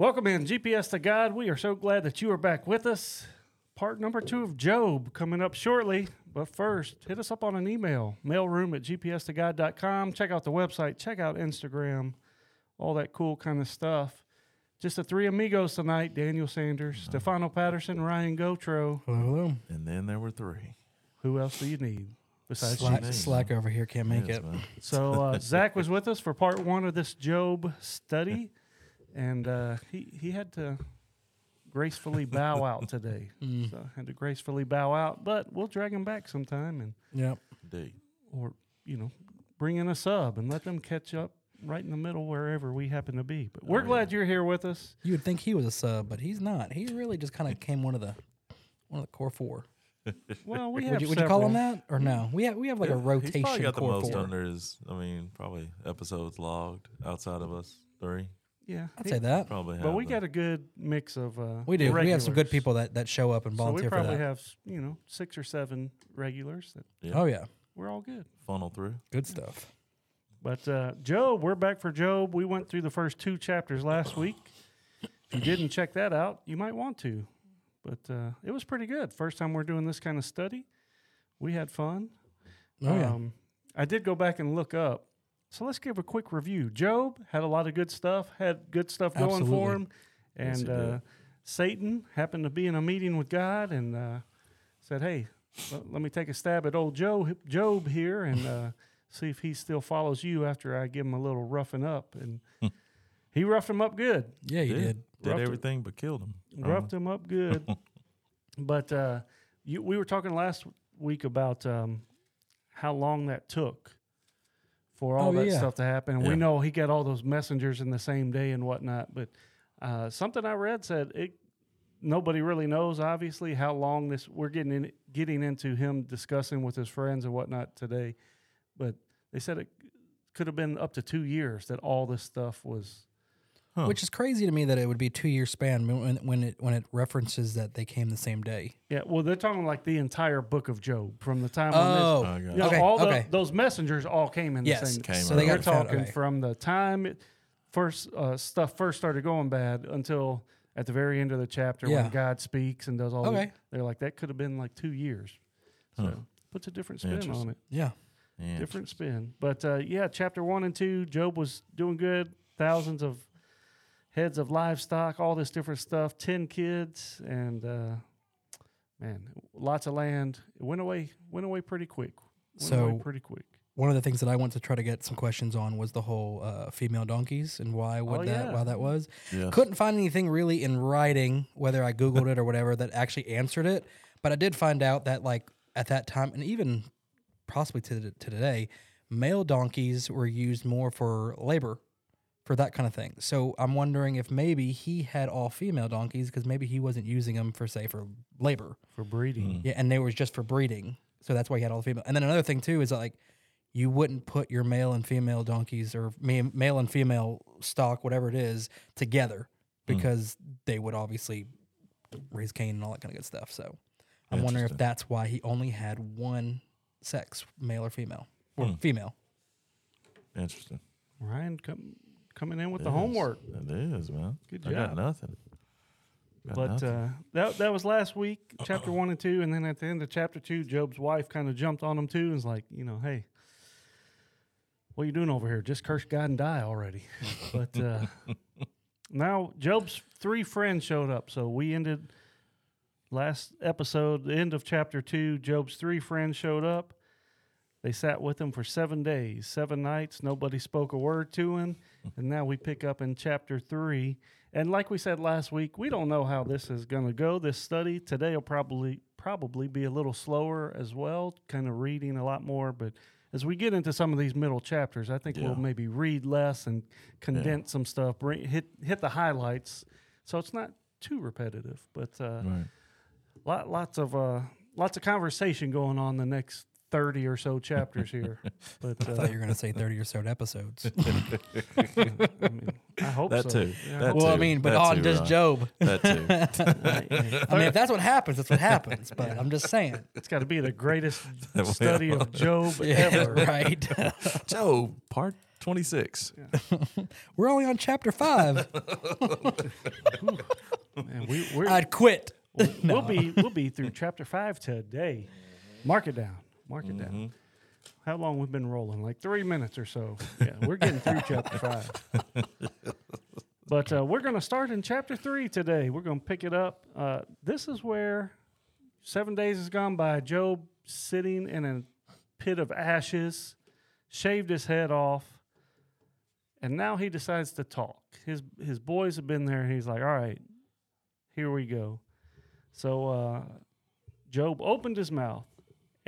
Welcome in GPS to God. We are so glad that you are back with us. Part number two of Job coming up shortly. But first, hit us up on an email, mailroom at gpstogod.com. Check out the website, check out Instagram, all that cool kind of stuff. Just the three amigos tonight Daniel Sanders, Stefano Patterson, Ryan Gotro. Hello, hello. And then there were three. Who else do you need besides Slack, you? Slack over here can't make Yes, it. man. So uh, Zach was with us for part one of this Job study, and uh, he he had to gracefully bow out today. Mm. So had to gracefully bow out, but we'll drag him back sometime, and Yep. Indeed. or you know bring in a sub and let them catch up right in the middle wherever we happen to be. But we're Oh, yeah. glad you're here with us. You would think he was a sub, but he's not. He really just kind of came one of the one of the core four. Well, we have Would you, would you call him that or no? We have we have like a rotation He's probably got the most four. under his, I mean, probably episodes logged outside of us three. Yeah, I'd say that. Probably have. But we the- got a good mix of uh, We do. We have some good regulars. people that, that show up and So we volunteer for We probably that. have you know six or seven regulars that yeah, Oh yeah, we're all good. funnel through. good stuff. But uh, Job, we're back for Job. We went through the first two chapters last week. If you didn't check that out, you might want to. But uh, it was pretty good. First time we're doing this kind of study. We had fun. Oh yeah. Um, I did go back and look up. So let's give a quick review. Job had a lot of good stuff, had good stuff going for him. And he did. uh, Satan happened to be in a meeting with God and uh, said, Hey, l- let me take a stab at old Job, Job here and uh, see if he still follows you after I give him a little roughing up. And he roughed him up good. yeah, he did. did. Did Roughed it- everything but killed him. roughed him up good. but uh, you, we were talking last week about um, how long that took for all Oh, that yeah. stuff to happen. And Yeah. we know he got all those messengers in the same day and whatnot. But uh, something I read said it. Nobody really knows, obviously, how long this. We're getting in, getting into him discussing with his friends and whatnot today, but they said it could have been up to two years that all this stuff was. Huh. Which is crazy to me that it would be a two year span when when it when it references that they came the same day. Yeah, well, they're talking like the entire book of Job from the time when this Oh, I got You know, Okay, all the, okay. those messengers all came in the same. Came so they early. We're got talking okay. from the time it first uh, stuff first started going bad until at the very end of the chapter Yeah. when God speaks and does all. the- Okay. they're like that could have been like two years. So Huh. puts a different spin on it. Yeah. Yeah. Different spin, but uh, yeah, chapter one and two, Job was doing good. Thousands of heads of livestock, all this different stuff. Ten kids, and uh, man, lots of land. It went away. Went away pretty quick. Went away So- pretty quick. One of the things that I want to try to get some questions on was the whole uh, female donkeys and why would Oh, that yeah. why that was. Yes. Couldn't find anything really in writing, whether I googled it or whatever, that actually answered it. But I did find out that like at that time, and even possibly to, to today, male donkeys were used more for labor, for that kind of thing. So I'm wondering if maybe he had all female donkeys because maybe he wasn't using them for say for labor. for breeding. Yeah, and they were just for breeding. So that's why he had all the female. And then another thing too is like you wouldn't put your male and female donkeys or ma- male and female stock, whatever it is, together because they would obviously raise Cain and all that kind of good stuff. So I'm wondering if Interesting. that's why he only had one sex, male or female, or Hmm. female. Interesting. Ryan com- coming in with It the is. homework. It is, man. Good I got nothing. Got But nothing. uh, that that was last week, chapter one and two, and then at the end of chapter two, Job's wife kind of jumped on him too, and was like, you know, hey, what are you doing over here? Just curse God and die already. but uh, now Job's three friends showed up, so we ended last episode, the end of chapter two. Job's three friends showed up. They sat with him for seven days, seven nights. Nobody spoke a word to him. And now we pick up in chapter three. And like we said last week, we don't know how this is going to go. This study today will probably probably be a little slower as well, kind of reading a lot more. But as we get into some of these middle chapters, I think Yeah. we'll maybe read less and condense some stuff, bring, hit hit the highlights, so it's not too repetitive. But uh, right. lot, lots of uh, lots of conversation going on the next thirty or so chapters here. But I uh, thought you were going to say 30 or so episodes. I, mean, I hope That so. too. Yeah, That hope well, I mean, but That on too, just Ron. Job. That too. I mean, if that's what happens, that's what happens. But I'm just saying. It's got to be the greatest study of Job Yeah, ever. right. Joe, part 26. We're only on chapter five. Man, we, we're, I'd quit. we'll be we'll be through chapter five today. Mark it down. Mark it down. How long we've been rolling? Like three minutes or so. Yeah, we're getting through chapter five. But uh, we're going to start in chapter three today. We're going to pick it up. Uh, this is where seven days has gone by. Job sitting in a pit of ashes, shaved his head off, and now he decides to talk. His his boys have been there, and he's like, "All right, here we go." So uh, Job opened his mouth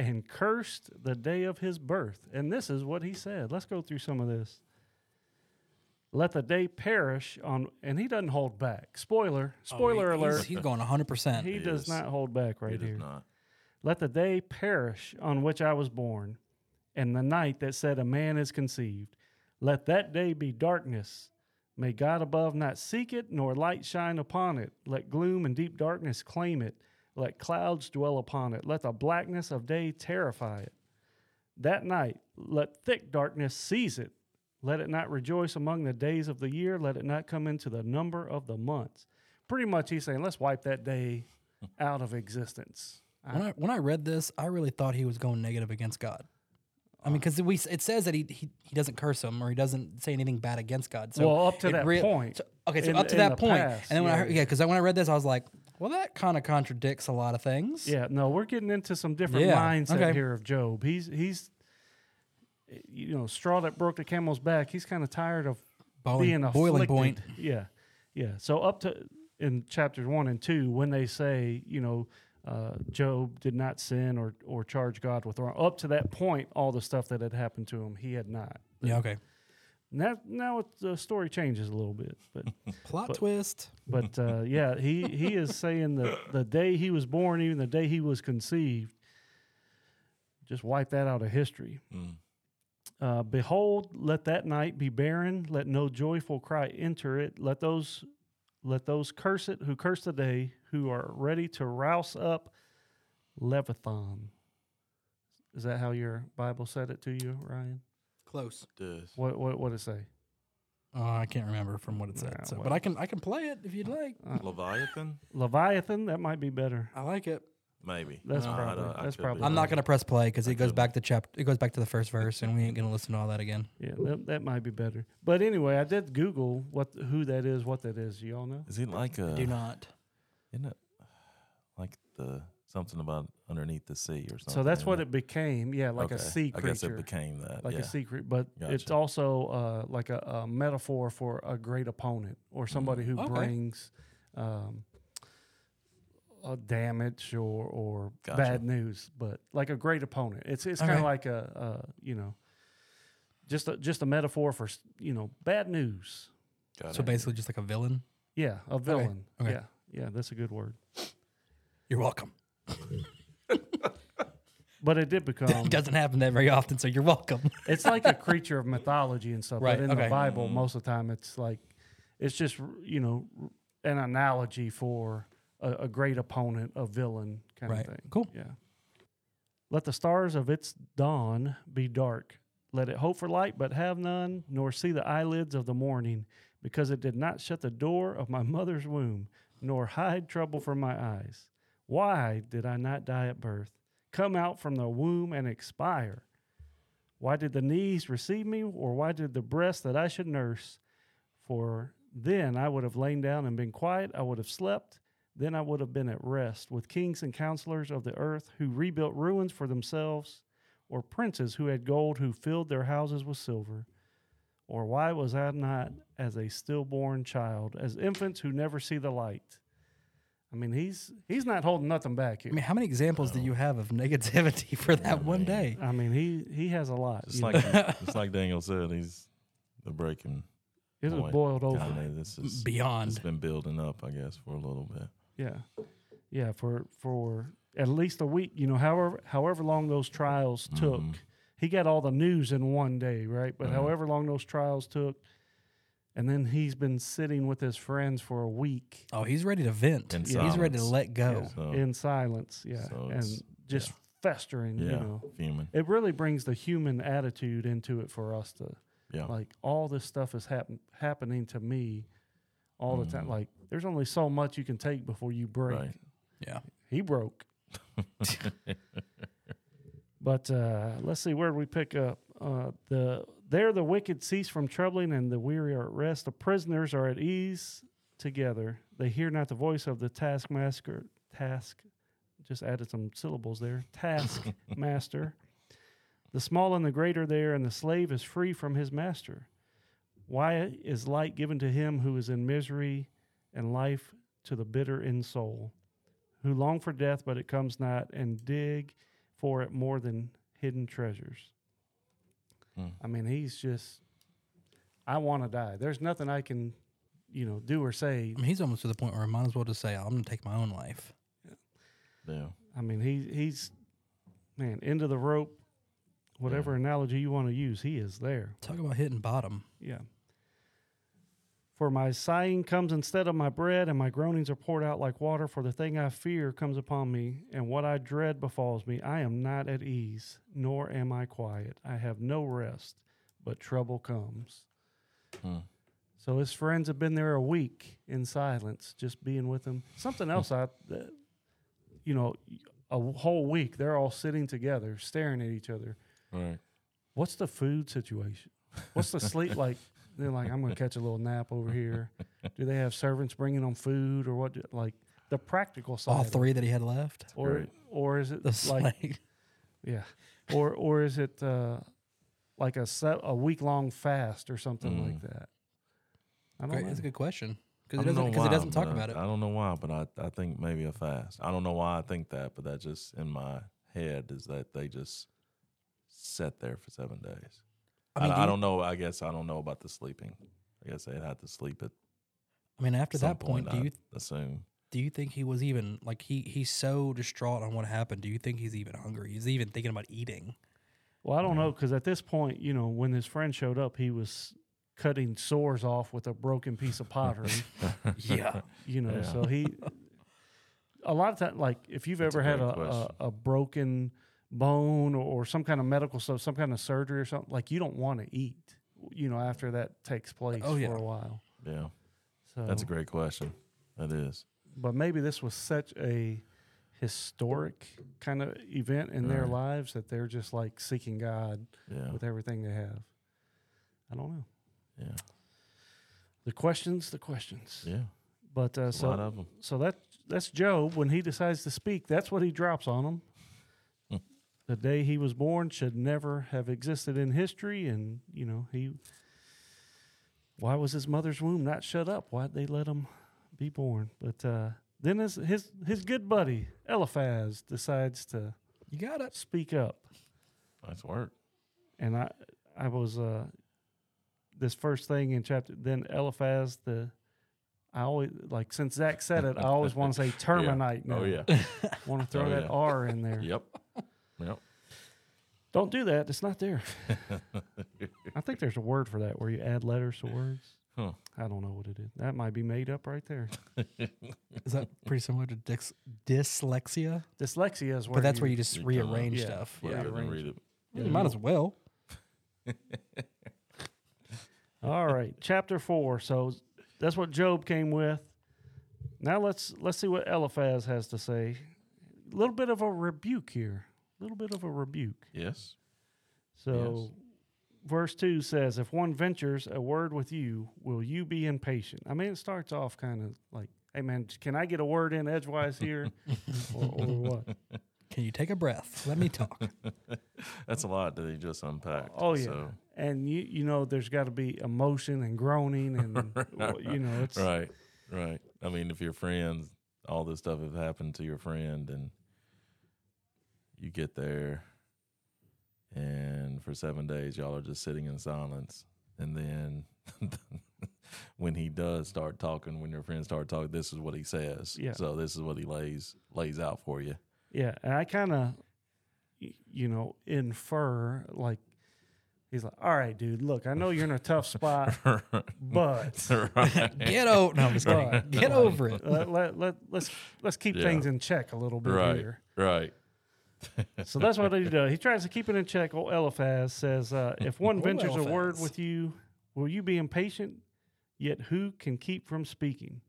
and cursed the day of his birth. And this is what he said. Let's go through some of this. Let the day perish on, and he doesn't hold back. Spoiler, oh, spoiler Oh, He's- alert. He's, going 100%. he He does is. not hold back right It is here. not. Let the day perish on which I was born, and the night that said a man is conceived. Let that day be darkness. May God above not seek it, nor light shine upon it. Let gloom and deep darkness claim it. Let clouds dwell upon it. Let the blackness of day terrify it. That night, let thick darkness seize it. Let it not rejoice among the days of the year. Let it not come into the number of the months. Pretty much, he's saying, let's wipe that day out of existence. When I, when I read this, I really thought he was going negative against God. I mean, uh. because we it says that he, he he doesn't curse him or he doesn't say anything bad against God. So Well, up to it that point. so- okay, so In- up to that point, past, and then when I heard, yeah, because when I read this, I was like, well, that kind of contradicts a lot of things. Yeah, no, we're getting into some different Yeah, mindset okay. here of Job. He's he's you know, straw that broke the camel's back. He's kind of tired of being a boiling point. Yeah, yeah. So up to in chapters one and two, when they say, you know, uh, Job did not sin or or charge God with wrong, up to that point, all the stuff that had happened to him, he had not. Yeah, okay. Now, now it, the story changes a little bit, but Plot But- twist. but uh, yeah, he he is saying that the day he was born, even the day he was conceived, just wipe that out of history. Mm. Uh, Behold, let that night be barren. Let no joyful cry enter it. Let those let those curse it who curse the day, who are ready to rouse up Leviathan. Is that how your Bible said it to you, Ryan? Close. Does. What what what did it say? Oh, I can't remember from what it said. Yeah, so, well. but I can I can play it if you'd uh, like. Uh, Leviathan? Leviathan. That might be better. I like it. Maybe. That's I probably- don't- I that's could be probably- I'm not gonna press play because it goes could back to chapter. It goes back to the first verse, and we ain't gonna listen to all that again. Yeah, that, that might be better. But anyway, I did Google what who that is, what that is. You all know? Is he like a? Do not. Isn't it like the something about underneath the sea or something? So that's what it became. Yeah, like a Okay. sea I guess it became that. like yeah. a secret, but it's also uh, like a, a metaphor for a great opponent or somebody who Okay. brings um, a damage or or Gotcha. bad news, but like a great opponent. It's it's kind Okay. of like a, uh you know just a, just a metaphor for you know bad news. Got So it. basically, just like a villain. Yeah, a villain. okay. Yeah, yeah, that's a good word. You're welcome. But it did become. it doesn't happen that very often, so you're welcome. it's like a creature of mythology and stuff. Right, But in okay. the Bible, Mhm. most of the time, it's like it's just you know an analogy for a, a great opponent, a villain kind Right. of thing. Cool. Yeah. Let the stars of its dawn be dark. Let it hope for light, but have none, nor see the eyelids of the morning, because it did not shut the door of my mother's womb, nor hide trouble from my eyes. Why did I not die at birth? Come out from the womb and expire. Why did the knees receive me, or why did the breast that I should nurse? For then I would have lain down and been quiet, I would have slept, then I would have been at rest with kings and counselors of the earth who rebuilt ruins for themselves, or princes who had gold who filled their houses with silver. Or why was I not as a stillborn child, as infants who never see the light? I mean, he's he's not holding nothing back here. I mean, how many examples do you have of negativity for that one day? I mean, he he has a lot. It's you like know. it's like Daniel said. He's the breaking it was point. boiled over. kind of. This is it's Beyond. been building up, I guess, for a little bit. Yeah, yeah. For for at least a week, you know, however however long those trials took, Mhm. he got all the news in one day, right? But Mhm. however long those trials took, and then he's been sitting with his friends for a week Oh, he's ready to vent. In He's ready to let go. yeah, So- in silence, yeah, so and just yeah. festering. Yeah, You know, fuming. it really brings the human attitude into it for us to Yeah. Like all this stuff is happen- happening to me all the time. Mhm. Like there's only so much you can take before you break. Right. Yeah. He broke. But uh, let's see where we pick up. Uh, the there the wicked cease from troubling, and the weary are at rest. The prisoners are at ease together. They hear not the voice of the taskmaster. Task, just added some syllables there. Taskmaster. the small and the great are there, and the slave is free from his master. Why is light given to him who is in misery, and life to the bitter in soul, who long for death, but it comes not, and dig for it more than hidden treasures. Hmm. I mean, he's just, I want to die. There's nothing I can, you know, do or say. I mean, he's almost to the point where I might as well just say, I'm going to take my own life. Yeah. I mean, he he's, man, into the rope, whatever analogy you want to use, he is there. Talk about hitting bottom. Yeah. For my sighing comes instead of my bread, and my groanings are poured out like water. For the thing I fear comes upon me, and what I dread befalls me. I am not at ease, nor am I quiet. I have no rest, but trouble comes. Hmm. So his friends have been there a week in silence, just being with him. Something else I, that, you know, a whole week they're all sitting together, staring at each other. Right. What's the food situation? What's the sleep like? They're like, I'm going to catch a little nap over here. Do they have servants bringing them food or what? do- Like the practical side, All three that he had left. or Right. or is it The like slave. yeah, or or is it uh, like a se- a week long fast or something like Mm. that? I don't Great. know. That's a good question. Because it doesn't, because he why, doesn't talk about it. I don't know why, but I, I think maybe a fast. I don't know why I think that, but that just in my head is that they just sat there for seven days. I, I mean, I, do you- don't know. I guess I don't know about the sleeping. I guess they'd have to sleep at I mean, after that point, do I you assume. do you think he was even like he he's so distraught on what happened? Do you think he's even hungry? He's even thinking about eating. Well, I don't know because at this point, you know, when his friend showed up, he was cutting sores off with a broken piece of pottery. Yeah. you know, Yeah. so he. A lot of times, like if you've That's a ever had a, a, a broken bone or, or some kind of medical stuff, some kind of surgery or something, like you don't want to eat. You know, after that takes place Oh, yeah. for a while. Yeah, So that's a great question. That is. but maybe this was such a historic kind of event in their lives that they're just like seeking God Yeah, with everything they have. I don't know. yeah, The questions, the questions. yeah. But uh, a lot so of them. so that that's Job when he decides to speak. That's what he drops on them. The day he was born should never have existed in history, and you know he. Why was his mother's womb not shut up? Why'd they let him be born? But uh, then his his his good buddy Eliphaz decides to You gotta speak up. Nice work. and I I was uh this first thing in chapter then Eliphaz the I always like since Zach said it I always want to say terminite now. Oh yeah. want to throw Oh, that yeah. R in there. yep. Yep. Don't do that. It's not there. I think there's a word for that where you add letters to words. Huh. I don't know what it is. That might be made up right there. Is that pretty similar to dys- dyslexia? Dyslexia is where But that's where you just you come up- rearrange yeah. stuff. Yeah. Yeah. Go ahead read it. You might as well. All right, chapter four. So that's what Job came with. Now let's let's see what Eliphaz has to say. A little bit of a rebuke here. A little bit of a rebuke. Yes. So verse two says, If one ventures a word with you, will you be impatient? I mean it starts off kind of like, Hey man, can I get a word in edgewise here? or, or what? Can you take a breath? Let me talk. That's a lot that he just unpacked. Oh yeah. So, And you you know there's gotta be emotion and groaning and well, you know, it's right. Right. I mean, if your friends, all this stuff has happened to your friend, and you get there, and for seven days y'all are just sitting in silence, and then when he does start talking, when your friends start talking, this is what he says. Yeah. So this is what he lays lays out for you. Yeah, and I kind of, you know, infer like he's like, "All right, dude, look, I know you're in a tough spot, but right. Get over. No, I'm just kidding. Right. Get over it. let, let, let let's let's keep Yeah. things in check a little bit Right. here." Right. So that's what he does. He tries to keep it in check. Old Eliphaz says, uh, "If one ventures a word with you, will you be impatient? Yet who can keep from speaking?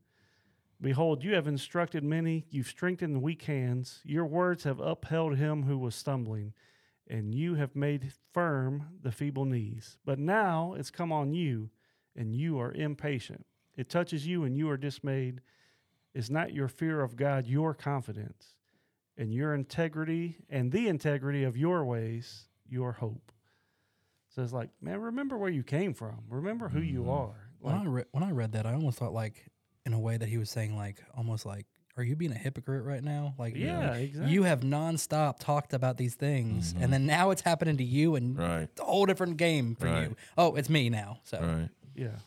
Behold, you have instructed many. You've strengthened weak hands. Your words have upheld him who was stumbling, and you have made firm the feeble knees. But now it's come on you, and you are impatient. It touches you, and you are dismayed. Is not your fear of God your confidence, and your integrity and the integrity of your ways your hope? So it's like, man, remember where you came from. Remember who you Mhm. are. When I re- when I read that, I almost thought like in a way that he was saying like almost like, "Are you being a hypocrite right now?" Like, yeah, exactly. you have nonstop talked about these things, Mhm. and then now it's happening to you, and Right. it's a whole different game for Right. you. Oh, it's me now. So Right. Yeah.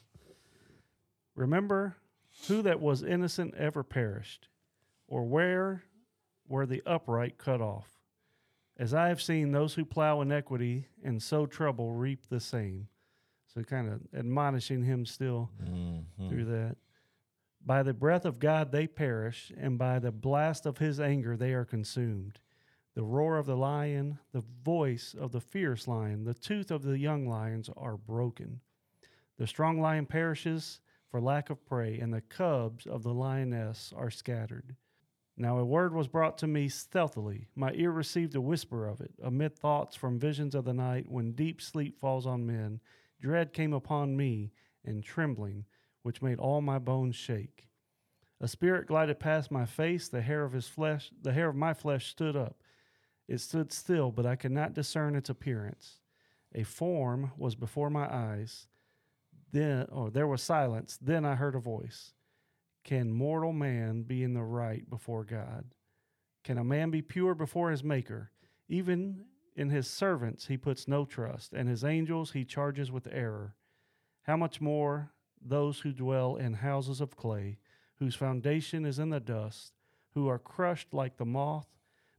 Remember who that was innocent ever perished, or where were the upright cut off? As I have seen those who plow iniquity and sow trouble reap the same. So kind of admonishing him still Mhm. through that. By the breath of God they perish, and by the blast of his anger they are consumed. The roar of the lion, the voice of the fierce lion, the tooth of the young lions are broken. The strong lion perishes for lack of prey, and the cubs of the lioness are scattered. Now a word was brought to me stealthily. My ear received a whisper of it, amid thoughts from visions of the night, when deep sleep falls on men. Dread came upon me, and trembling, which made all my bones shake. A spirit glided past my face, the hair of his flesh, the hair of my flesh stood up. It stood still, but I could not discern its appearance. A form was before my eyes. Then, or there was silence. Then I heard a voice. Can mortal man be in the right before God? Can a man be pure before his Maker? Even in his servants he puts no trust, and his angels he charges with error. How much more those who dwell in houses of clay, whose foundation is in the dust, who are crushed like the moth?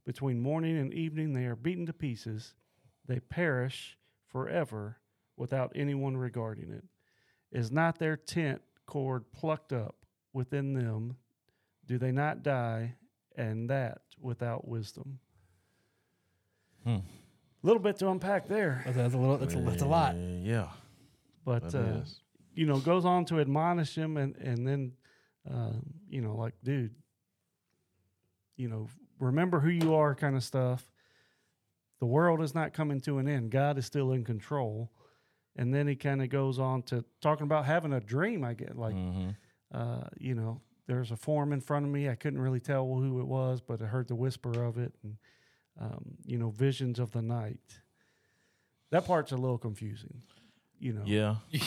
Between morning and evening they are beaten to pieces. They perish forever without anyone regarding it. Is not their tent cord plucked up within them? Do they not die, and that without wisdom? Hmm. A little bit to unpack there, that's, that's a little. That's a, that's a lot. Uh, Yeah. but uh, you know, goes on to admonish him, and and then, uh, you know, like, dude, you know, remember who you are, kind of stuff. The world is not coming to an end. God is still in control. And then he kind of goes on to talking about having a dream. I get like, Mhm. Uh, you know, there's a form in front of me. I couldn't really tell who it was, but I heard the whisper of it, and um, you know, visions of the night. That part's a little confusing. You know, Yeah. yeah,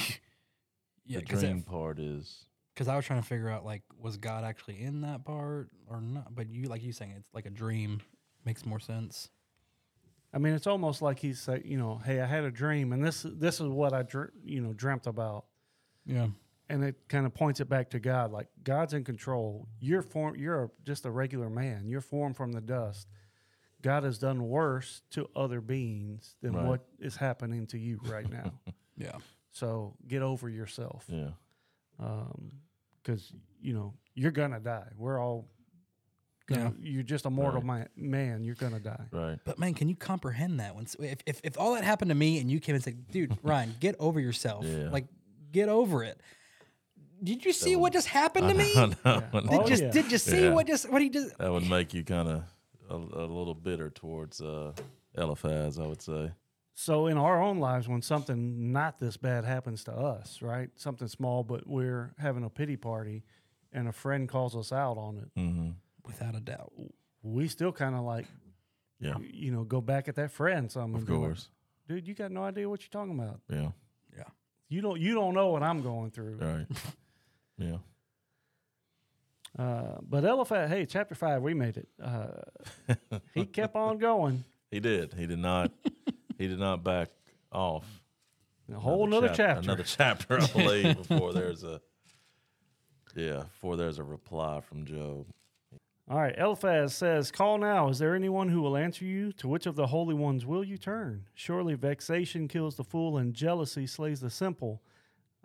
the because dream part is Because I was trying to figure out like was God actually in that part or not? But you like you saying it's like a dream makes more sense. I mean, it's almost like he's say, you know, hey, I had a dream, and this this is what I, dr- you know, dreamt about, Yeah. And it kind of points it back to God. Like God's in control. You're form. You're just a regular man. You're formed from the dust. God has done worse to other beings than Right. what is happening to you right now. Yeah. so get over yourself, yeah. Um, because you know you're gonna die. We're all. Gonna, You're just a mortal Right. man, man. You're gonna die. Right. But man, can you comprehend that? When if, if if all that happened to me and you came and said, "Dude, Ryan, get over yourself. Yeah. Like, get over it." Did you see what just happened to me? know, I know, Yeah. Did Oh, just yeah. did you see Yeah. what just what he just? That would make you kind of a, a little bitter towards uh, Eliphaz, I would say. So in our own lives, when something not this bad happens to us, right? Something small, but we're having a pity party, and a friend calls us out on it, Mm-hmm. Without a doubt. we still kind of like, Yeah. you know, go back at that friend. Some Of course. dude, you got no idea what you're talking about. Yeah, yeah. You don't, you don't know what I'm going through. Right. yeah. Uh, but Eliphaz, hey, chapter five, we made it. Uh, he kept on going. He did. He did not. he did not back off. A whole another chap- chapter. Another chapter, I believe, before there's a. Yeah, before there's a reply from Job. All right, Eliphaz says, Call now. Is there anyone who will answer you? To which of the holy ones will you turn? Surely vexation kills the fool, and jealousy slays the simple.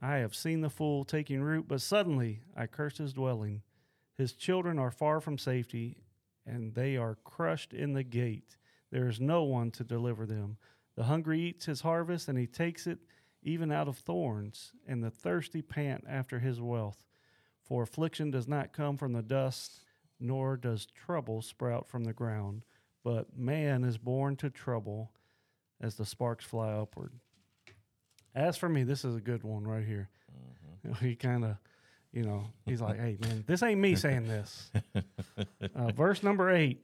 I have seen the fool taking root, but suddenly I curse his dwelling. His children are far from safety, and they are crushed in the gate. there is no one to deliver them. The hungry eats his harvest, and he takes it even out of thorns, and the thirsty pant after his wealth. For affliction does not come from the dust, nor does trouble sprout from the ground. But man is born to trouble as the sparks fly upward. As for me, this is a good one right here. He kind of, you know, he's like, hey, man, this ain't me saying this. Uh, verse number eight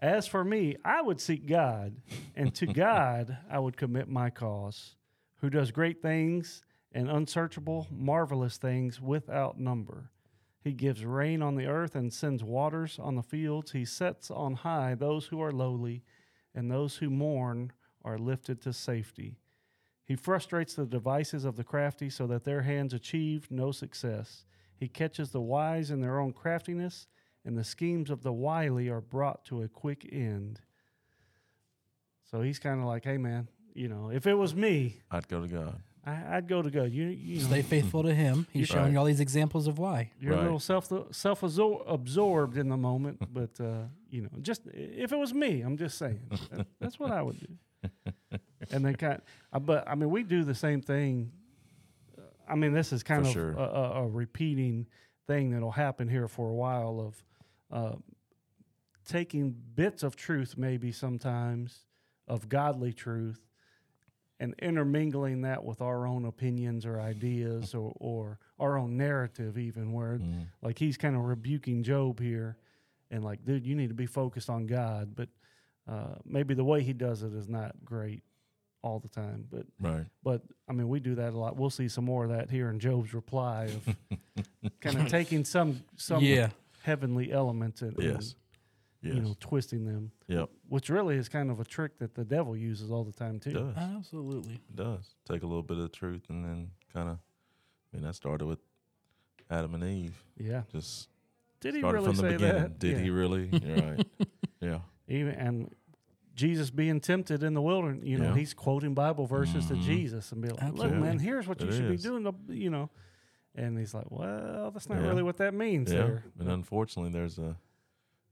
As for me, I would seek God, and to God I would commit my cause, who does great things and unsearchable, marvelous things without number. He gives rain on the earth and sends waters on the fields. He sets on high those who are lowly, and those who mourn are lifted to safety. He frustrates the devices of the crafty so that their hands achieve no success. He catches the wise in their own craftiness, and the schemes of the wily are brought to a quick end. So he's kind of like, hey, man, you know, if it was me, I'd go to God. I, I'd go to God. You, you know, Stay faithful to Him. He's showing Right. you all these examples of why. you're a little self self absorbed in the moment, but uh, you know, just if it was me, I'm just saying that's what I would do. And then kind, uh, but I mean, we do the same thing. I mean, this is kind For of sure. a, a, a repeating thing that'll happen here for a while of uh, taking bits of truth, maybe sometimes of godly truth, and intermingling that with our own opinions or ideas or, or our own narrative, even where Mm. like he's kind of rebuking Job here, and like, dude, you need to be focused on God. But uh, maybe the way he does it is not great all the time. But Right. but I mean, we do that a lot. We'll see some more of that here in Job's reply of kind of taking some some yeah. heavenly elements and, and, Yes. Yes. you know twisting them, yep. which really is kind of a trick that the devil uses all the time It too. does. Absolutely. It does. Take a little bit of truth and then kind of. I mean, that started with Adam and Eve. Yeah. Just Did he started really from the say beginning. that? Did Yeah. he really? You're right. Yeah. Even and Jesus being tempted in the wilderness, you know, Yeah. he's quoting Bible verses to Mhm. Jesus and be like, "Look, man, here's what you should is. be doing." To, you know, and he's like, "Well, that's not Yeah. really what that means." Yeah. There, And unfortunately, there's a,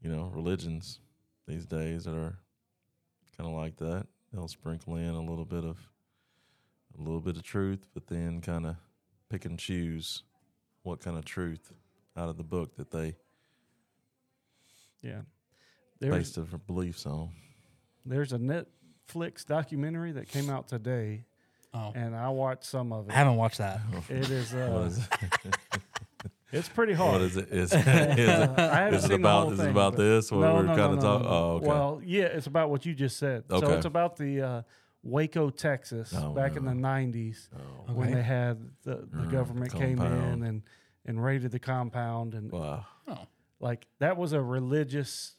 you know, religions these days that are kind of like that. They'll sprinkle in a little bit of, a little bit of truth, but then kind of pick and choose what kind of truth out of the book that they yeah. There's base their beliefs on. There's a Netflix documentary that came out today, Oh. and I watched some of it. I haven't watched that. It is, uh, it's pretty hard. what is it? Is, is Uh, it, I haven't is it seen the about whole is it thing, about this? Or no, we're no, kind no, of no, talking. no. Oh, okay. Well, yeah, it's about what you just said. Okay. So it's about the uh, Waco, Texas, Oh, back in the '90s oh, when Okay. they had the, the Mm, government came in and and raided the compound and wow. Oh. like that was a religious s-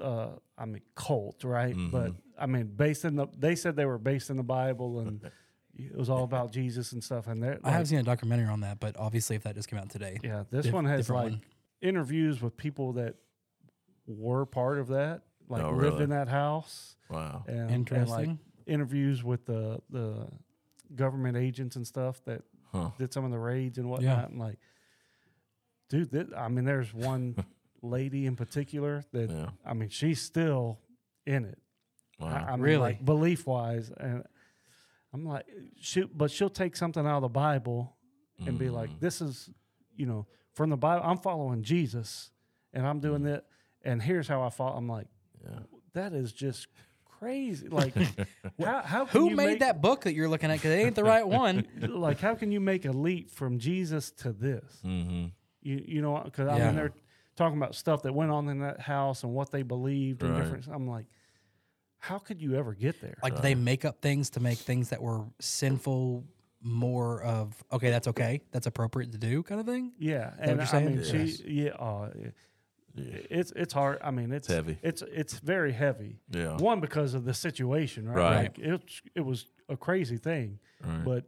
uh i mean cult right but Mhm. i mean based in the they said they were based in the bible and it was all about jesus and stuff and that I have seen a documentary on that, but obviously, if that just came out today, yeah this diff- one has like one. interviews with people that were part of that like Oh, lived really? in that house Wow. and, and like interesting. interviews with the the government agents and stuff that Huh. did some of the raids and whatnot and like dude that, i mean there's one lady in particular that Yeah. I mean, she's still in it. Wow. I, I mean, Really? like belief wise, and I'm like, she, but she'll take something out of the Bible and be like, Mm. "This is, you know, from the Bible. I'm following Jesus, and I'm doing Mm. that. And here's how I follow." I'm like, Yeah. that is just crazy. Like, how, how can Who you made make, that book that you're looking at? Because it ain't the right one. Like, how can you make a leap from Jesus to this? Mm-hmm. You you know, because I Yeah. mean they're talking about stuff that went on in that house and what they believed and Right. different. I'm like, how could you ever get there? Like, did they make up things to make things that were sinful more of okay, that's okay, that's appropriate to do, kind of thing. yeah, what and you're I saying? mean, Yes. she yeah, uh, yeah, Yeah. it's it's hard. I mean, it's, It's heavy. It's it's very heavy. Yeah. One because of the situation, right? Right. Like it it was a crazy thing, Right. but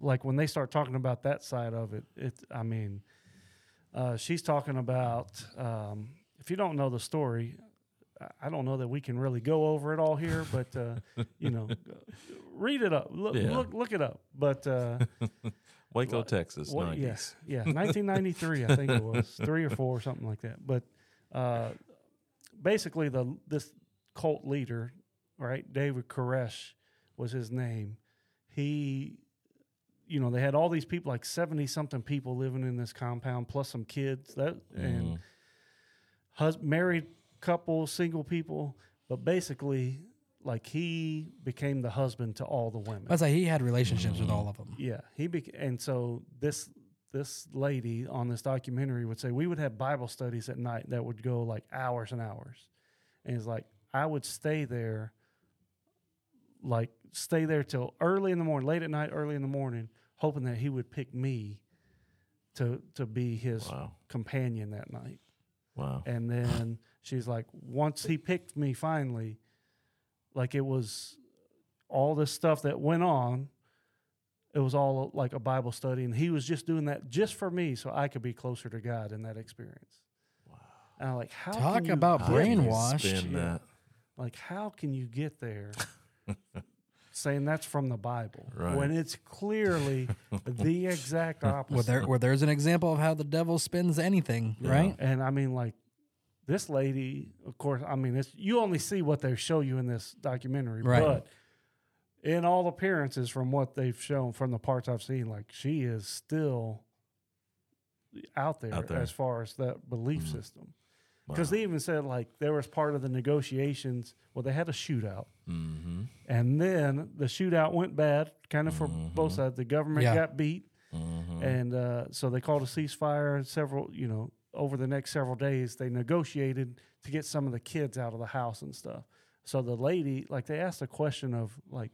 like when they start talking about that side of it, it I mean, uh, she's talking about um, if you don't know the story. I- don't know that we can really go over it all here, but uh, you know, read it up, look, Yeah. look, look it up. But uh, Waco, Texas, what- 90s. yes, yeah, 1993, I think it was three or four, something like that. But uh, basically, the this cult leader, right? David Koresh was his name. He, you know, they had all these people, like seventy something people living in this compound, plus some kids. That and Mhm. hus- married couple, single people, but basically, like he became the husband to all the women. I was like, he had relationships with all of them. Yeah, he bec- and so this this lady on this documentary would say we would have Bible studies at night that would go like hours and hours, and it's like I would stay there, like stay there till early in the morning, late at night, early in the morning, hoping that he would pick me to to be his Wow. companion that night. Wow. And then she's like, once he picked me finally, like it was all this stuff that went on. It was all like a Bible study, and he was just doing that just for me, so I could be closer to God in that experience. Wow. And I'm like, how Talk can you about How do brainwashed. spin that? like how can you get there saying that's from the Bible Right. when it's clearly the exact opposite? Well, there, well, there's an example of how the devil spins anything, Yeah. right? And I mean, like this lady, of course. I mean, it's you only see what they show you in this documentary, Right. but in all appearances, from what they've shown, from the parts I've seen, like she is still out there, Out there. as far as that belief Mhm. system. Because Wow. they even said like there was part of the negotiations. Well, they had a shootout, Mhm. and then the shootout went bad, kind of for both Mhm. sides. The government Yeah. got beat, Mhm. and uh, so they called a ceasefire. and Several, you know, over the next several days, they negotiated to get some of the kids out of the house and stuff. So the lady, like, they asked a question of like,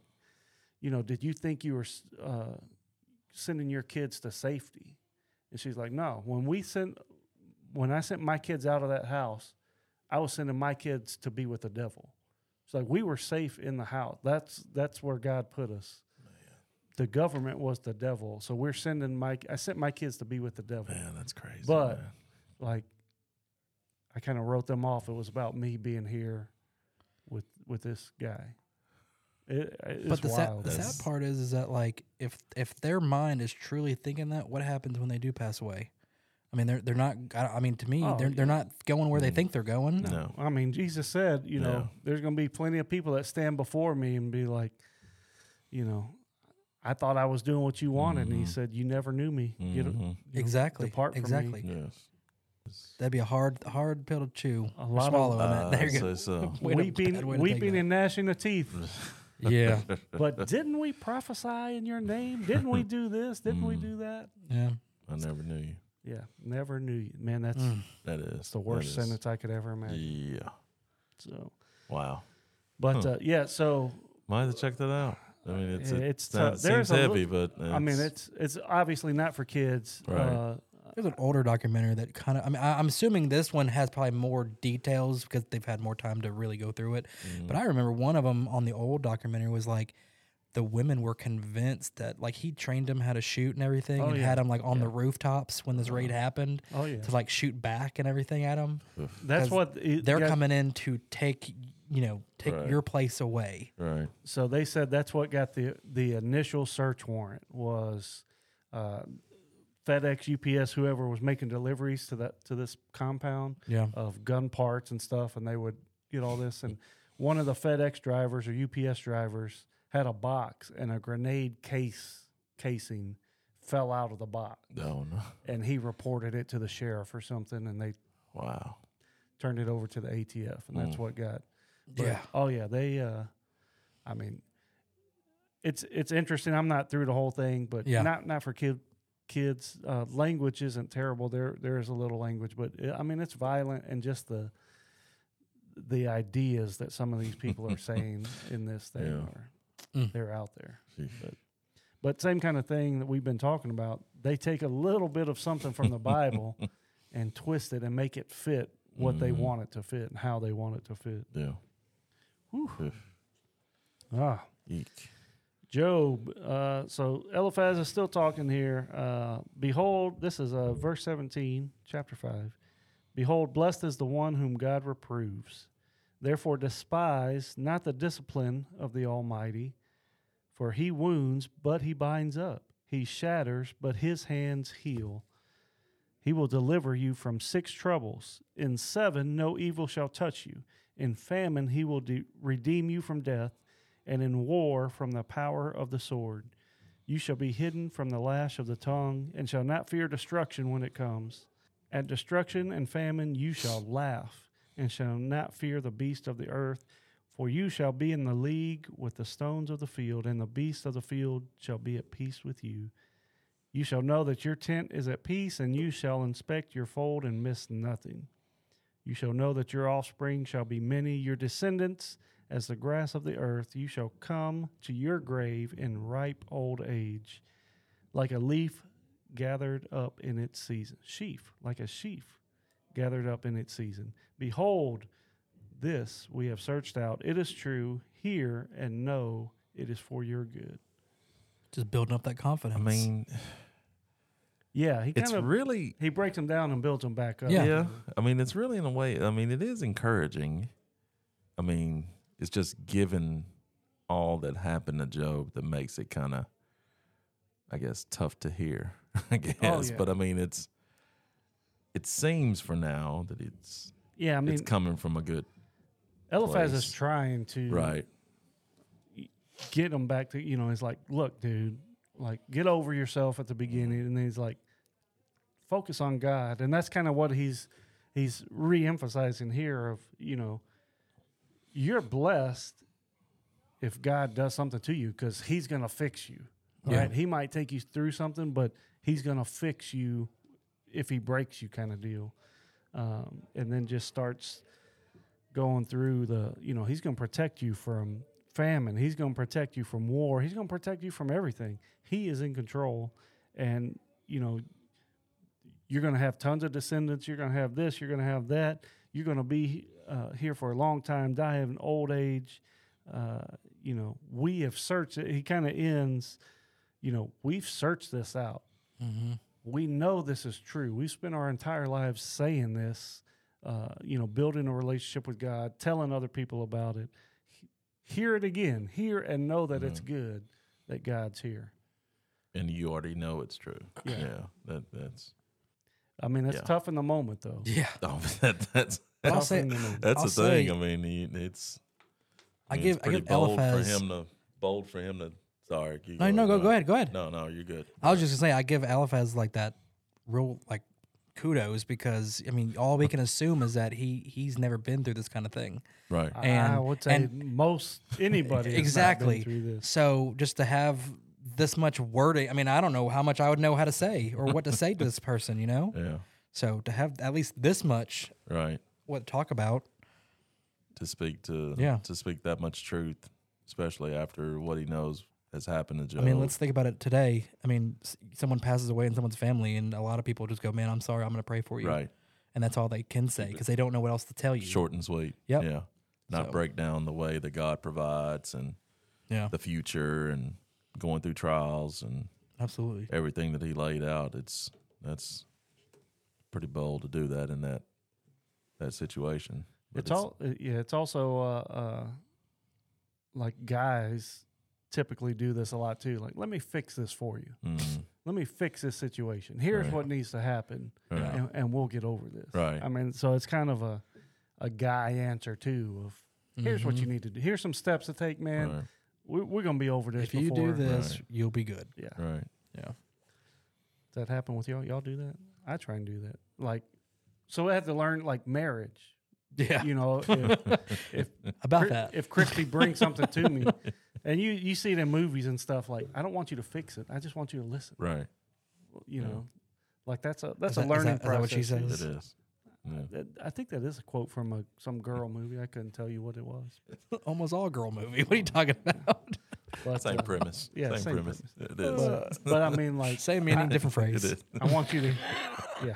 you know, did you think you were uh, sending your kids to safety? And she's like, no. When we sent, when I sent my kids out of that house, I was sending my kids to be with the devil. It's like we were safe in the house. That's that's where God put us. The government was the devil, so we're sending my. I sent my kids to be with the devil. Man, that's crazy. But- man. Like, I kind of wrote them off. It was about me being here with with this guy. It, it's But the sad, the sad part is, is that like if if their mind is truly thinking that, what happens when they do pass away? I mean, they're they're not. I I mean, to me, Oh, they're they're not going where they think they're going. No. I mean, Jesus said, you know, Yeah. there's going to be plenty of people that stand before me and be like, you know, I thought I was doing what you wanted, and He Mhm. said, "You never knew me." Get it? Mhm. you know, Exactly. depart from me. exactly. Yes. That'd be a hard hard pill to chew. A or lot of- swallow. in Uh, that. There you go. so. Weeping, bad way to take weeping, and gnashing of teeth. Yeah. but didn't we prophesy in your name? Didn't we do this? Didn't we Mm. do that? Yeah. I never knew you. Yeah, never knew you, man. That's Mm. That is that's the worst that is- sentence I could ever imagine. Yeah. So, Wow. but Huh. uh, yeah, so Might have to check that out. I mean, it's Yeah, it it's sounds- tough. There's seems a heavy, li- but I mean, it's it's obviously not for kids. Right. Uh, There's an older documentary that kind of. I mean, I, I'm assuming this one has probably more details because they've had more time to really go through it. Mm. But I remember one of them on the old documentary was like the women were convinced that like he trained them how to shoot and everything, Oh, and yeah. had them like on the rooftops when this raid happened oh yeah, to like shoot back and everything at them. That's what it, They're got- coming in to take you know take Right. your place away. right. So they said that's what got the the initial search warrant was uh, FedEx, UPS, whoever was making deliveries to that to this compound Yeah. of gun parts and stuff, and they would get all this. And one of the FedEx drivers or UPS drivers had a box, and a grenade case casing fell out of the box, Oh no. and he reported it to the sheriff or something, and they Wow. turned it over to the ATF, and that's Mm. what got. but- Yeah. Oh yeah, they. uh I mean, it's it's interesting. I'm not through the whole thing, but Yeah. not not for kid kids. Uh, language isn't terrible. There there is a little language, but uh, I mean it's violent and just the the ideas that some of these people are saying in this thing Yeah. are Mm. they're out there. But but same kind of thing that we've been talking about. They take a little bit of something from the Bible and twist it and make it fit what they Mhm. want it to fit and how they want it to fit. Yeah. Whew. Ah, Eek. Job. Uh, so Eliphaz is still talking here. Uh, Behold, this is uh, verse 17, chapter 5. Behold, blessed is the one whom God reproves. Therefore, despise not the discipline of the Almighty, for he wounds, but he binds up. He shatters, but his hands heal. He will deliver you from six troubles. In seven, no evil shall touch you. In famine he will de- redeem you from death, and in war from the power of the sword. You shall be hidden from the lash of the tongue, and shall not fear destruction when it comes. At destruction and famine you shall laugh, and shall not fear the beast of the earth. For you shall be in the league with the stones of the field, and the beasts of the field shall be at peace with you. You shall know that your tent is at peace, and you shall inspect your fold and miss nothing. You shall know that your offspring shall be many, your descendants as the grass of the earth. You shall come to your grave in ripe old age, like a leaf gathered up in its season. Sheaf, like a sheaf gathered up in its season. Behold, this we have searched out. It is true. Hear and know it is for your good. Just building up that confidence. I mean, Yeah, he it's kind of really he breaks them down and builds them back up. Yeah. yeah. I mean, it's really in a way. I mean, it is encouraging. I mean, it's just given all that happened to Job that makes it kind of, I guess, tough to hear. I guess, Oh, yeah. but I mean, it's. It seems for now that it's yeah. I mean, it's coming from a good Eliphaz is trying to right. get him back to you know. He's like, look, dude, like get over yourself at the mm-hmm. beginning, and then he's like, focus on God, and that's kind of what he's he's re-emphasizing here. Of you know, you're blessed if God does something to you because He's gonna fix you. Yeah. Right? He might take you through something, but He's gonna fix you if He breaks you, kind of deal. Um, and then just starts going through the you know he's going to protect you from famine. He's going to protect you from war. He's going to protect you from everything. He is in control. And you know you're going to have tons of descendants. You're going to have this. You're going to have that. You're going to be uh, here for a long time die of an old age. Uh, you know we have searched it he kind of ends you know we've searched this out. Mm-hmm. We know this is true. We spent our entire lives saying this, uh, you know, building a relationship with God, telling other people about it. He- Hear it again. Hear and know that it's good that God's here. And you already know it's true. Yeah. Yeah. that that's. I mean, it's Yeah. tough in the moment, though. Yeah. Oh, that, that's I'll Tough say- in the moment. that's I'll the thing. I mean, he, it's. I mean, give it's I give bold Eliphaz. for him to bold for him to. Sorry, you no, no, go go ahead, go ahead. No, no, you're good. I was just gonna say I give Eliphaz like that real like kudos because I mean all we can assume is that he he's never been through this kind of thing. Right. I- I And- would say and- most anybody has not been exactly. through this. So just to have this much wording, I mean I don't know how much I would know how to say or what to say to this person, you know. Yeah. So to have at least this much Right. what to talk about, To speak to Yeah. to speak that much truth, especially after what he knows has happened to Job. I mean let's think about it today. I mean s- someone passes away in someone's family, and a lot of people just go, "Man, I'm sorry, I'm going to pray for you," right. and that's all they can say because they don't know what else to tell you. Short and sweet. Yep. Yeah. Not So- break down the way that God provides and Yeah, the future and going through trials and absolutely. everything that he laid out. It's that's pretty bold to do that in that that situation. But It's all uh, yeah. It's also uh, uh, like guys typically do this a lot too. Like, let me fix this for you. mm, Let me fix this situation. Here's Right. what needs to happen, right. and, and we'll get over this. Right. I mean, so it's kind of a a guy answer too. Of here's what you Mhm. need to do. Here's some steps to take, man. right. We're, we're gonna be over this. If you before. do this, Right. you'll be good. yeah. Right. Yeah. Does that happen with y'all? Y'all do that? I try and do that. Like, so I have to learn like marriage. Yeah. You know, if, if About Chri- that. If Christy brings something to me, and you you see it in movies and stuff, like I don't want you to fix it. I just want you to listen. Right. You Yeah. know, like that's a that's Is a that- is learning that- is that process. what she says? It is. Yeah. I think that is a quote from a some girl movie. I couldn't tell you what it was. Almost all girl movie. What are you talking about? But, Same uh, premise. yeah, same, same premise. It is. But, but I mean, like, Same meaning, different phrase. is. I want you to, yeah,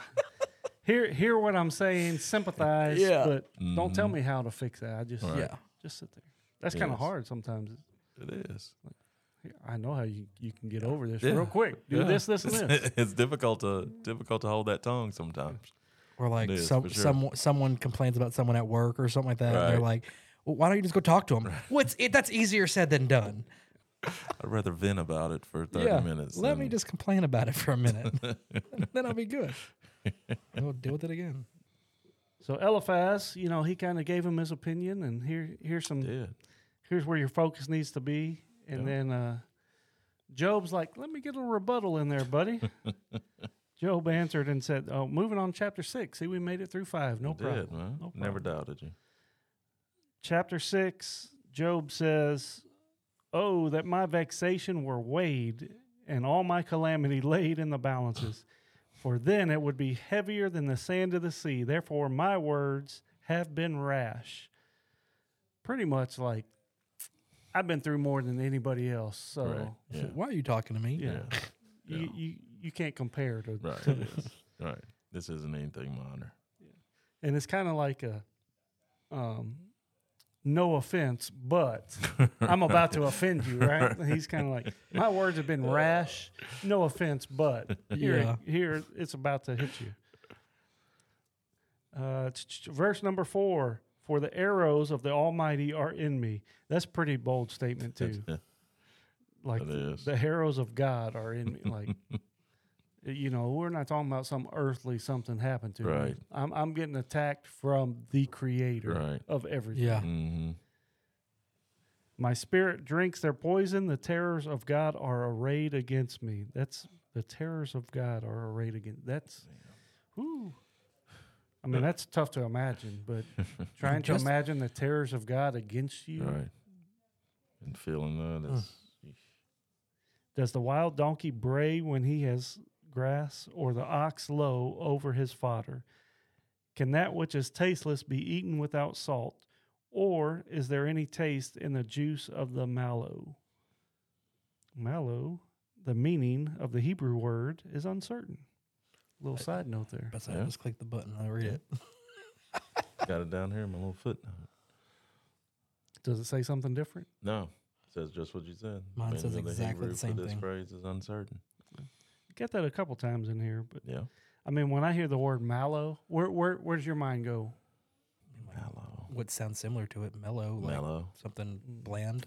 hear hear what I'm saying, sympathize, Yeah. but don't tell Mhm. me how to fix that. I just Right. Yeah. just sit there. That's kind of Yes. hard sometimes. It is. I know how you, you can get over this Yeah. real quick. Do Yeah. this, this, and this. it's difficult to difficult to hold that tongue sometimes. Or like It is, some for sure. some someone complains about someone at work or something like that. And they're Right. like, well, "Why don't you just go talk to them?" What's it? That's easier said than done. I'd rather vent about it for thirty yeah. minutes. Let me than- just complain about it for a minute, then I'll be good. And we'll deal with it again. So Eliphaz, you know, he kind of gave him his opinion, and here here's some Did. here's where your focus needs to be. And Yeah. then uh, Job's like, let me get a rebuttal in there, buddy. Job answered and said, "Oh, moving on, to chapter six. See, we made it through five. No did, problem. man. No Never doubted you. Chapter six, Job says, "Oh, that my vexation were weighed, and all my calamity laid in the balances, for then it would be heavier than the sand of the sea. Therefore, my words have been rash." Pretty much like I've been through more than anybody else, so Right. Yeah. Why are you talking to me? yeah, Yeah. You, Yeah. you you can't compare to, Right. to this. right. This isn't anything minor. Yeah. and it's kind of like a um, no offense, but I'm about to offend you, right? He's kind of like my words have been rash. No offense, but here, Yeah. here it's about to hit you. Uh, ch- ch- verse number four: For the arrows of the Almighty are in me. That's a pretty bold statement too. Like It is. the arrows of God are in me. Like you know, we're not talking about some earthly something happened to me. Right. I'm I'm getting attacked from the creator Right. of everything. Yeah. Mm-hmm. My spirit drinks their poison. The terrors of God are arrayed against me. That's the terrors of God are arrayed against. That's, whew. I mean, that's tough to imagine, but trying to Just- imagine the terrors of God against you. Right. And feeling that Hmm. Does the wild donkey bray when he has grass, or the ox low over his fodder? Can that which is tasteless be eaten without salt? Or is there any taste in the juice of the mallow? Mallow, the meaning of the Hebrew word is uncertain. Little side note there. But I Yeah. just click the button. I read it. got it down here in my little footnote. Does it say something different? No. It says just what you said. Mine says of exactly the Hebrew same for this thing. phrase is uncertain. Get that a couple times in here, but Yeah. I mean, when I hear the word mallow, where where where does your mind go? Mellow. What sounds similar to it? Mellow, like Mellow. something bland.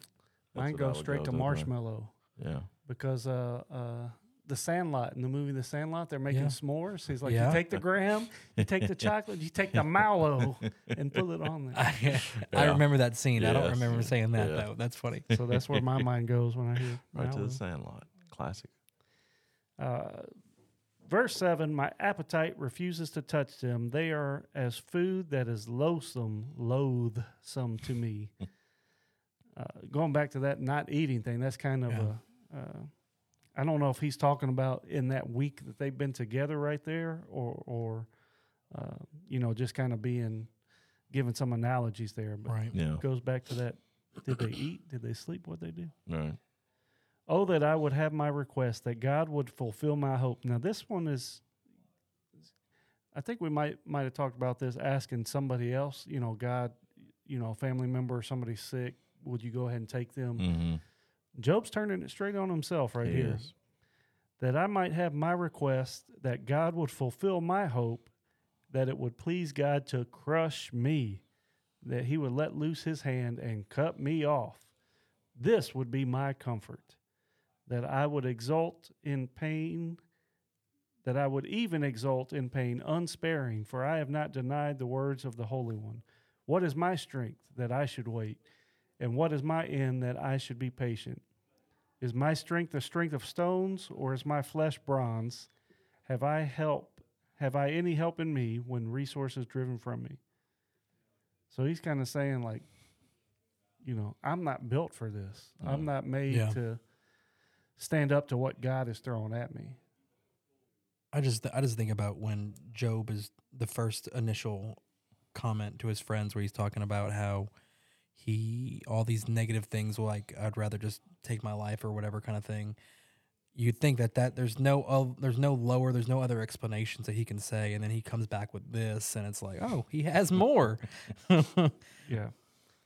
That's Mine I goes straight go to to, man. marshmallow. Yeah. because uh, uh, the Sandlot in the movie The Sandlot, they're making Yeah. s'mores. He's like, Yeah. you take the graham, you take the chocolate, you take the mallow, and put it on there. I, I remember that scene. I don't remember saying that Yeah. though. That's funny. So that's where my mind goes when I hear Right to the Sandlot. Classic. Uh, verse seven: My appetite refuses to touch them; they are as food that is loathsome, loathsome to me. uh, going back to that not eating thing, that's kind of Yeah. a. Uh, I don't know if he's talking about in that week that they've been together right there, or or uh, you know just kind of being given some analogies there, but Right. Yeah. it goes back to that: Did they eat? Did they sleep? What they do? Right. Oh, that I would have my request, that God would fulfill my hope. Now, this one is, I think we might might have talked about this, asking somebody else, you know, God, you know, a family member or somebody sick, would you go ahead and take them? Mm-hmm. Job's turning it straight on himself right here. That I might have my request, that God would fulfill my hope, that it would please God to crush me, that he would let loose his hand and cut me off. This would be my comfort, that I would exult in pain, that I would even exult in pain unsparing, for I have not denied the words of the Holy One. What is my strength that I should wait? And what is my end that I should be patient? Is my strength the strength of stones, or is my flesh bronze? Have I help? Have I any help in me when resource is driven from me? So he's kind of saying, like, you know, I'm not built for this. I'm Mm. not made Yeah. to stand up to what God is throwing at me. I just I just think about when Job is the first initial comment to his friends where he's talking about how he all these negative things like I'd rather just take my life or whatever kind of thing. You'd think that that there's no uh, there's no lower there's no other explanations that he can say and then he comes back with this and it's like oh he has more. Yeah.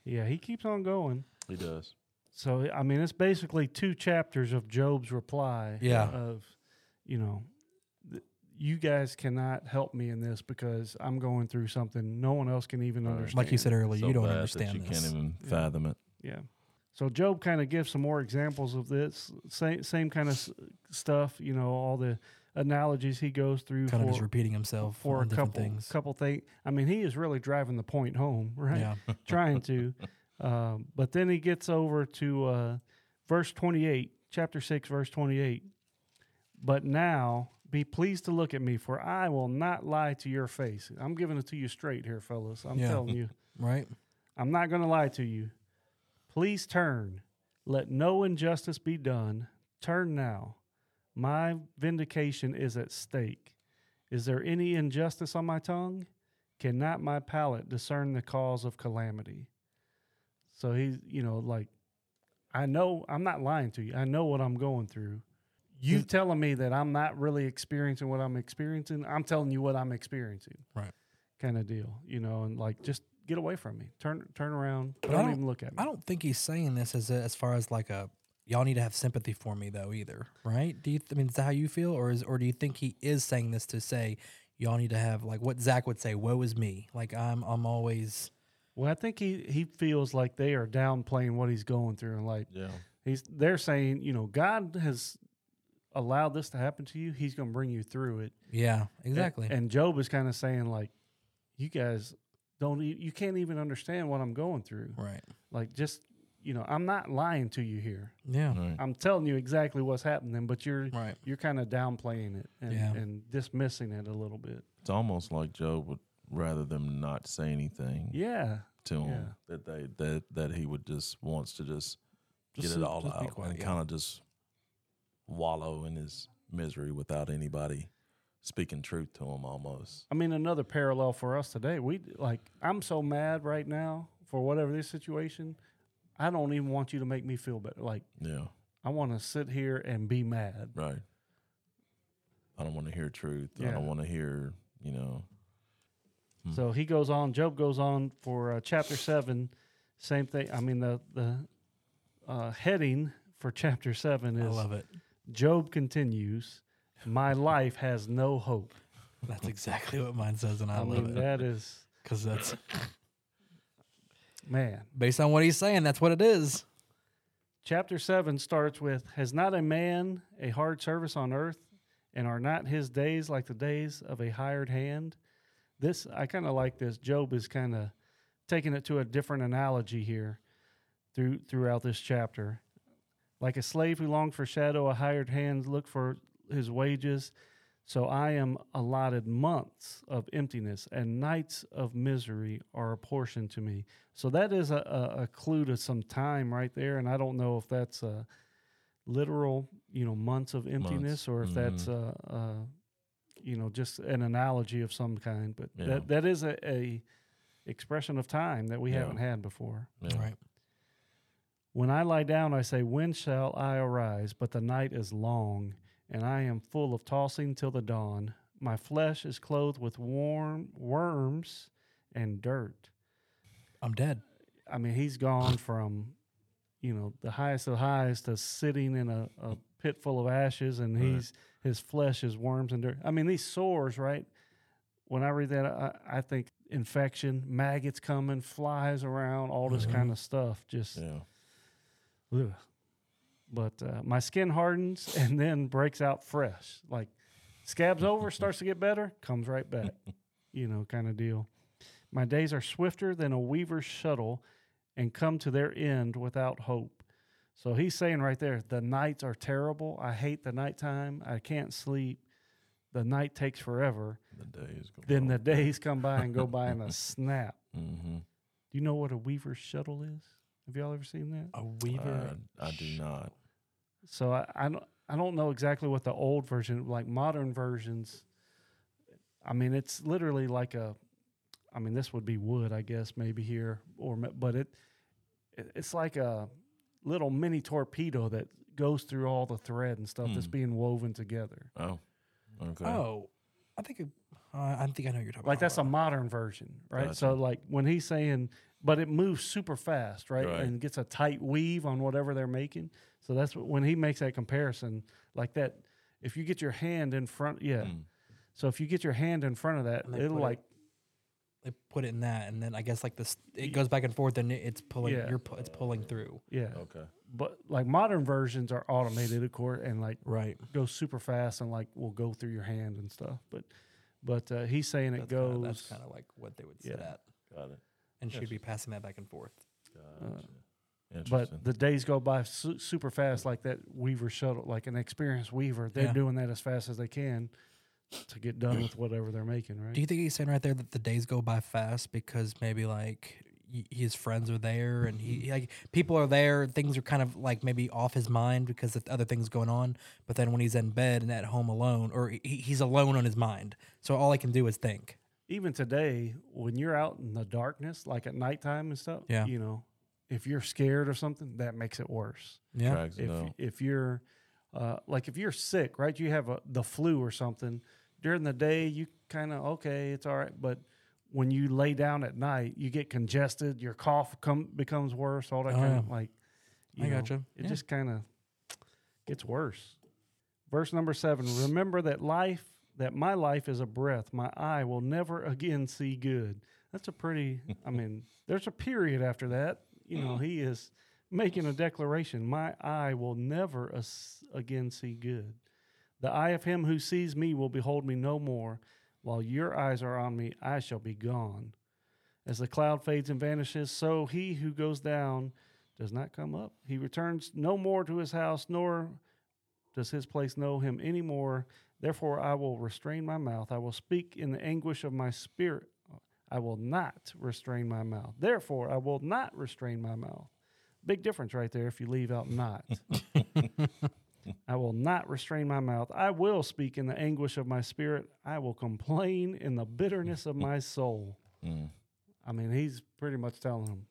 Yeah, he keeps on going. He does. So I mean, it's basically two chapters of Job's reply. Yeah. Of, you know, th- you guys cannot help me in this because I'm going through something no one else can even Right. understand. like you said earlier, So you don't understand you this. can't even Yeah. fathom it. Yeah. So Job kind of gives some more examples of this same same kind of s- stuff. You know, all the analogies he goes through Kind of for just repeating himself for a couple things. couple things. I mean, he is really driving the point home, right? Yeah. Trying to, um, but then he gets over to uh, verse twenty-eight, chapter six, verse twenty-eight. But now be pleased to look at me, for I will not lie to your face. I'm giving it to you straight here, fellas. I'm Yeah. telling you. Right? I'm not going to lie to you. Please turn. Let no injustice be done. Turn now. My vindication is at stake. Is there any injustice on my tongue? Cannot my palate discern the cause of calamity? So he's, you know, like, I know, I'm not lying to you. I know what I'm going through. You telling me that I'm not really experiencing what I'm experiencing. I'm telling you what I'm experiencing. Right. Kind of deal, you know, and like just get away from me. Turn turn around. Don't, don't- even look at me. I don't think he's saying this as a, as far as like a y'all need to have sympathy for me though either, right? Do you th- I mean is that how you feel, or is or do you think he is saying this to say y'all need to have like what Zach would say, "Woe is me," like I'm I'm always Well, I think he he feels like they are downplaying what he's going through, and like Yeah. he's they're saying, you know, God has allowed this to happen to you. He's going to bring you through it. yeah A- exactly And, Job is kind of saying like, you guys don't, e- you can't even understand what I'm going through. right Like, just you know, I'm not lying to you here. yeah Right. I'm telling you exactly what's happening, but you're right you're kind of downplaying it and, Yeah. and dismissing it a little bit. It's almost like Job would rather them not say anything Yeah. To him yeah. that they that that he would just wants to just, Just get it all out quiet, and yeah. kind of just wallow in his misery without anybody speaking truth to him almost. I mean, another parallel for us today. We like, I'm so mad right now for whatever this situation. I don't even want you to make me feel better. Like, Yeah. I want to sit here and be mad. Right. I don't want to hear truth. I don't want to hear, you know. Hmm. So he goes on. Job goes on for uh, chapter seven. Same thing. I mean, the the uh, heading for chapter seven is I love it Job continues. My life has no hope. that's exactly what mine says and I, I, love mean, it that is because that's man. based on what he's saying that's what it is Chapter 7 starts with Has not a man a hard service on earth, and are not his days like the days of a hired hand? This, I kind of like this. Job is kind of taking it to a different analogy here through, throughout this chapter. Like a slave who longed for shadow, a hired hand look for his wages. So I am allotted months of emptiness, and nights of misery are apportioned to me. So that is a, a, a clue to some time right there, and I don't know if that's a literal, you know, months of emptiness, Months. or if mm-hmm. that's a, a, you know, just an analogy of some kind. But Yeah. that that is a, a expression of time that we Yeah. haven't had before. Yeah. right When I lie down, I say, When shall I arise? But the night is long, and I am full of tossing till the dawn. My flesh is clothed with warm worms and dirt. I'm dead I mean, he's gone from, you know, the highest of highs to sitting in a, a pit full of ashes, and Right. he's his flesh is worms and dirt. I mean, these sores, right? When I read that, I, I think infection, maggots coming, flies around, all this Mhm. kind of stuff. Just, Yeah. ugh. but uh, my skin hardens and then breaks out fresh. Like scabs over, starts to get better, comes right back. you know, kind of deal. My days are swifter than a weaver's shuttle and come to their end without hope. So he's saying right there, the nights are terrible. I hate the nighttime. I can't sleep. The night takes forever. The days go Then the days come by and go by in a snap. Mm-hmm. Do you know what a weaver's shuttle is? Have y'all ever seen that? a weaver I, I do not. So I, I don't I don't know exactly what the old version like modern versions. I mean, it's literally like a. I mean, this would be wood, I guess, maybe here, or but it, it it's like a little mini torpedo that goes through all the thread and stuff that's Hmm. being woven together. Oh. Okay. Oh, I think uh, I think I know what you're talking about Like about. that's a modern version, right? So like when he's saying, but it moves super fast, right? Right. And gets a tight weave on whatever they're making. So that's what, when he makes that comparison, like that. If you get your hand in front, yeah. Mm. So if you get your hand in front of that, And it'll put it- like they put it in that, and then I guess like this, it goes back and forth, and it's pulling. Yeah. You're pu- it's pulling through. yeah. Okay. but like modern versions are automated, of course, and like Right. go super fast and like will go through your hand and stuff. But but uh, he's saying it That's kinda- goes. that's kind of like what they would sit Yeah. at, Got it. and she'd be passing that back and forth. Gotcha. Interesting. but the days go by su- super fast, like that Weaver shuttle, like an experienced Weaver. They're Yeah. doing that as fast as they can to get done with whatever they're making, right? Do you think he's saying right there that the days go by fast because maybe like y- his friends are there and he he, like people are there, things are kind of like maybe off his mind because of other things going on. But then when he's in bed and at home alone, or he, he's alone on his mind, so all he can do is think. Even today, when you're out in the darkness, like at nighttime and stuff, Yeah. you know, if you're scared or something, that makes it worse. Yeah, if if you're uh, like if you're sick, right? You have a, the flu or something during the day, you kind of okay, it's all right. But when you lay down at night, you get congested. Your cough come becomes worse. All that Oh, kind yeah. of like. I know, gotcha. It Yeah. just kind of gets worse. Verse number seven. Remember that life, that my life is a breath. My eye will never again see good. That's a pretty. I mean, there's a period after that. You know, he is making a declaration My eye will never again see good. The eye of him who sees me will behold me no more. While your eyes are on me, I shall be gone. As the cloud fades and vanishes, so he who goes down does not come up. He returns no more to his house, nor does his place know him any more. Therefore, I will restrain my mouth. I will speak in the anguish of my spirit. I will not restrain my mouth. Therefore, I will not restrain my mouth. Big difference right there if you leave out not. I will not restrain my mouth. I will speak in the anguish of my spirit. I will complain in the bitterness of my soul. Mm, I mean, he's pretty much telling him,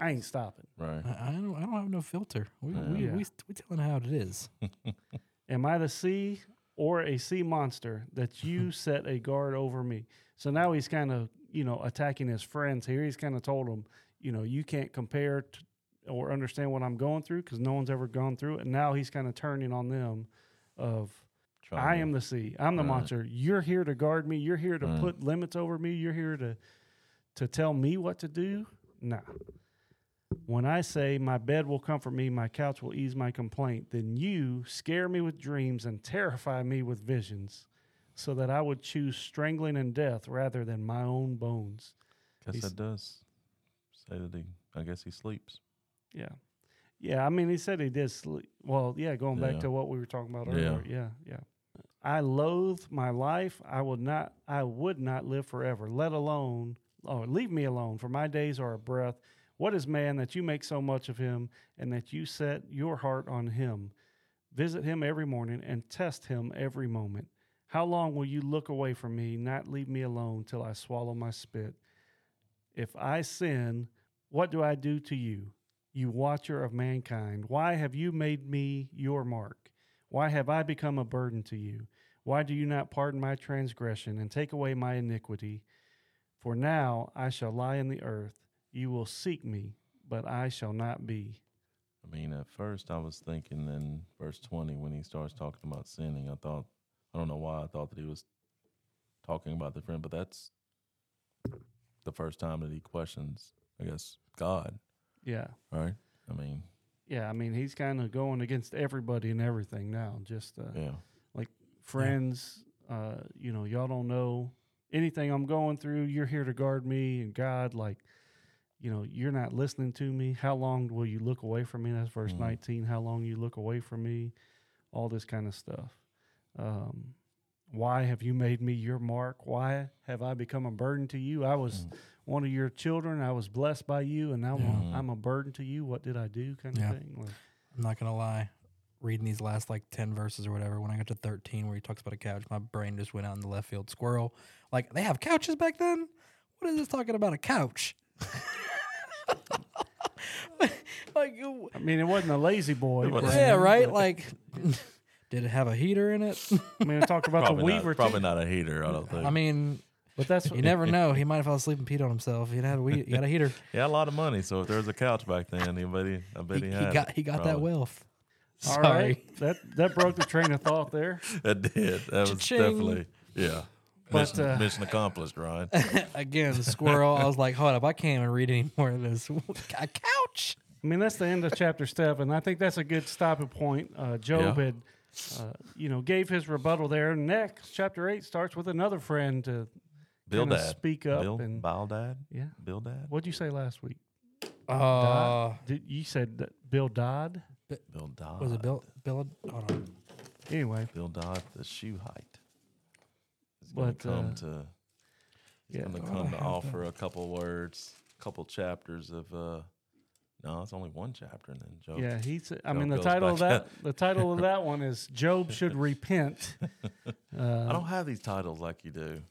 I ain't stopping. right. I, I don't. I don't have no filter. We we, Yeah. we we telling how it is. Am I the sea or a sea monster that you set a guard over me? So now he's kind of, you know, attacking his friends here. He's kind of told them, you know, you can't compare t- or understand what I'm going through because no one's ever gone through it. And now he's kind of turning on them of, I am the sea. I'm the Right. monster. You're here to guard me. You're here to Right. put limits over me. You're here to to tell me what to do. Nah. When I say my bed will comfort me, my couch will ease my complaint, then you scare me with dreams and terrify me with visions, so that I would choose strangling and death rather than my own bones. Guess He's- that does say that he. I guess he sleeps. Yeah. Yeah, I mean, he said he did sleep. Well, yeah, going back Yeah. to what we were talking about Yeah. earlier. Yeah, yeah. I loathe my life. I would not. I would not live forever. Let alone. Oh, leave me alone. For my days are a breath. What is man that you make so much of him, and that you set your heart on him? Visit him every morning and test him every moment. How long will you look away from me, not leave me alone till I swallow my spit? If I sin, what do I do to you? You watcher of mankind, why have you made me your mark? Why have I become a burden to you? Why do you not pardon my transgression and take away my iniquity? For now I shall lie in the earth. You will seek me, but I shall not be. I mean, at first I was thinking in verse 20 when he starts talking about sinning, I thought, I don't know why I thought that he was talking about the friend, but that's the first time that he questions, I guess, God, Yeah. right? I mean, Yeah, I mean, he's kind of going against everybody and everything now. Just uh, yeah. Like friends, uh, you know, y'all don't know anything I'm going through. You're here to guard me, and God, like, you know, you're not listening to me. How long will you look away from me? That's verse Mhm. 19. How long you look away from me? All this kind of stuff. Um, why have you made me your mark? Why have I become a burden to you? I was Mm. One of your children. I was blessed by you, and now Yeah. I'm, I'm a burden to you. What did I do? Kind of Yeah. thing. Like, I'm not gonna lie. Reading these last like ten verses or whatever, when I got to thirteen, where he talks about a couch, my brain just went out in the left field. Squirrel, like they have couches back then. What is this talking about a couch? like, uh, I mean, it wasn't a La-Z-Boy. It. Brandon, yeah, right. but- Like, did it have a heater in it? I mean, it talked about the Probably, Weaver not, probably too. not a heater, I don't think. I mean, But that's you never know. He might have fell asleep and peed on himself. He had a we- he had a heater. he had a lot of money, so if there was a couch back then, anybody, I bet He, he, he had got it, he got that wealth. All Sorry. right. That that broke the train of thought there. That did. That was Cha-ching. definitely, yeah. But, Mission, uh, mission accomplished, Ryan. Again, the squirrel. I was like, hold up, I can't even read any more of this. A couch. I mean, that's the end of chapter seven. I think that's a good stopping point. Uh, Job Yeah. had, uh, you know, gave his rebuttal there. Next, chapter eight starts with another friend to kinda Bildad. speak up Bill, and Bildad. yeah. Bildad. What'd you say last week? Uh, Did you said that Bill Dodd? Bildad. was it Bill? Bill? Hold on. Anyway, Bildad the Shuhite. He's going But, to come uh, to. He's yeah. going to come to have offer a couple words, a couple chapters of. uh No, it's only one chapter, and then Job. Yeah, he's. I Job mean, the goes title of back that the title of that one is Job should repent. Uh, I don't have these titles like you do.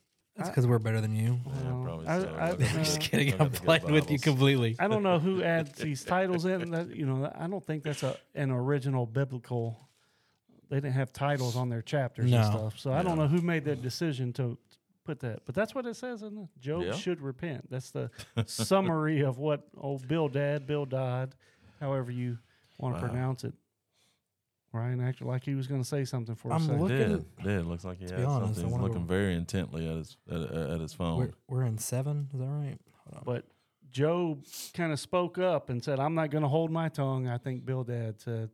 That's because we're better than you. Yeah, Well, probably I- so. I- Look at the- Just kidding. look I'm at the good playing with you Bibles. completely. I don't know who adds these titles in. That you know, I don't think that's a an original biblical. They didn't have titles on their chapters and stuff, so I don't know who made that decision to put that. But that's what it says in the Job Yeah. should repent. That's the summary of what old Bill Dad, Bill Dodd, however you want to Wow. pronounce it. Ryan acted like he was going to say something for a I'm second. looking- Did did It looks like he had honest, something. I He's looking very intently at his at, at his phone. We're, we're in seven. Is that right? Hold on. But Job kind of spoke up and said, "I'm not going to hold my tongue." I think Bill Dad said,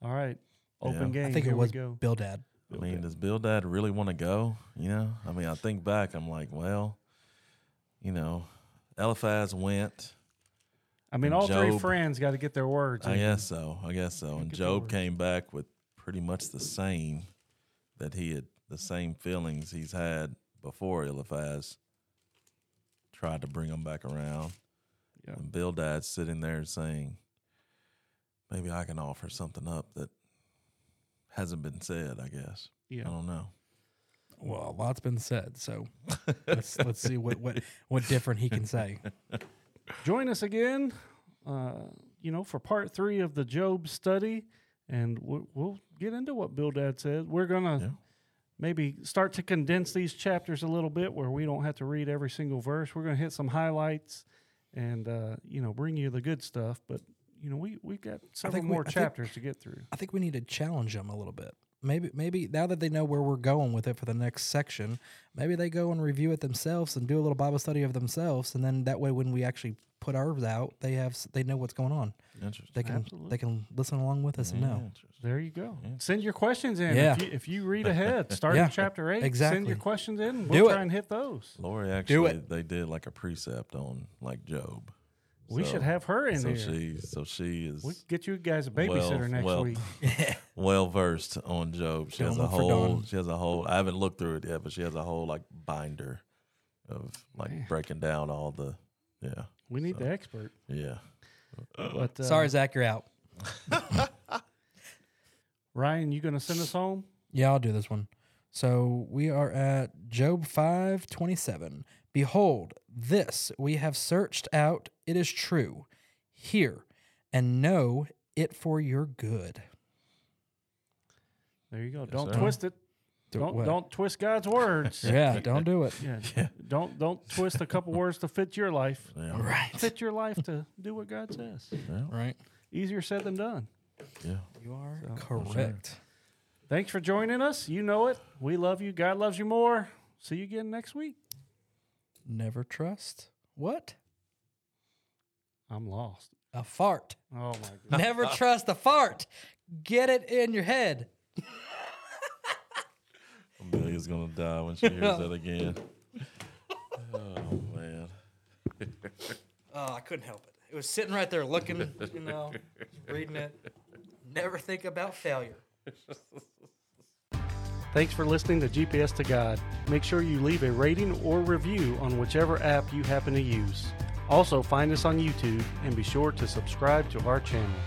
"All right, open Yeah. game. I think here it was we go." Bill Dad. I mean, does Bildad really want to go? You know, I mean, I think back, I'm like, well, you know, Eliphaz went. I mean, and all three friends got to get their words. I guess so. I guess so. And Job came back with pretty much the same that he had, the same feelings he's had before Eliphaz tried to bring him back around. Yeah. And Bildad's sitting there saying, maybe I can offer something up that hasn't been said, I guess. Yeah. I don't know. Well, a lot's been said, so let's let's see what what what different he can say. Join us again, uh, you know, for part three of the Job study, and we'll, we'll get into what Bill Dad said. We're gonna Yeah. maybe start to condense these chapters a little bit, where we don't have to read every single verse. We're gonna hit some highlights, and uh, you know, bring you the good stuff. But you know, we we've got several we- more think- chapters to get through. I think we need to challenge them a little bit. Maybe maybe now that they know where we're going with it for the next section, maybe they go and review it themselves and do a little Bible study of themselves, and then that way when we actually put ours out, they have they know what's going on. Interesting. They can Absolutely. they can listen along with us and know. There you go. Yeah. Send your questions in. Yeah. If, you, if you read ahead, start Yeah, in chapter eight. Exactly. Send your questions in. We'll Do try it. and hit those. Lori actually, it. they did like a precept on like Job. We So- should have her in so here. she, so she is we could get you guys a babysitter well- next well- week. well versed on Job. She Don't has a whole, Dawn. she has a whole. I haven't looked through it yet, but she has a whole like binder of like Man. breaking down all the, yeah, We need So- the expert. yeah. But uh, Sorry, Zach, you're out. Ryan, you gonna send us home? Yeah, I'll do this one. So we are at Job five twenty seven. Behold, this we have searched out; it is true. Hear and know it for your good. There you go. Yes, don't sir. twist it. Do Don't don't twist God's words. Yeah, don't do it. Yeah. Yeah. Don't don't twist a couple words to fit your life. Yeah. Right. Fit your life to do what God says. Yeah. Right. Easier said than done. yeah. You are So- correct. Thanks for joining us. You know it. We love you. God loves you more. See you again next week. Never trust what I'm lost. a fart. Oh my god. Never trust a fart. Get it in your head. Amelia's gonna die when she hears that again. Oh man. Oh, I couldn't help it. It was sitting right there looking, you know, reading it. Never think about failure. Thanks for listening to GPS to God. Make sure you leave a rating or review on whichever app you happen to use. Also, find us on YouTube and be sure to subscribe to our channel.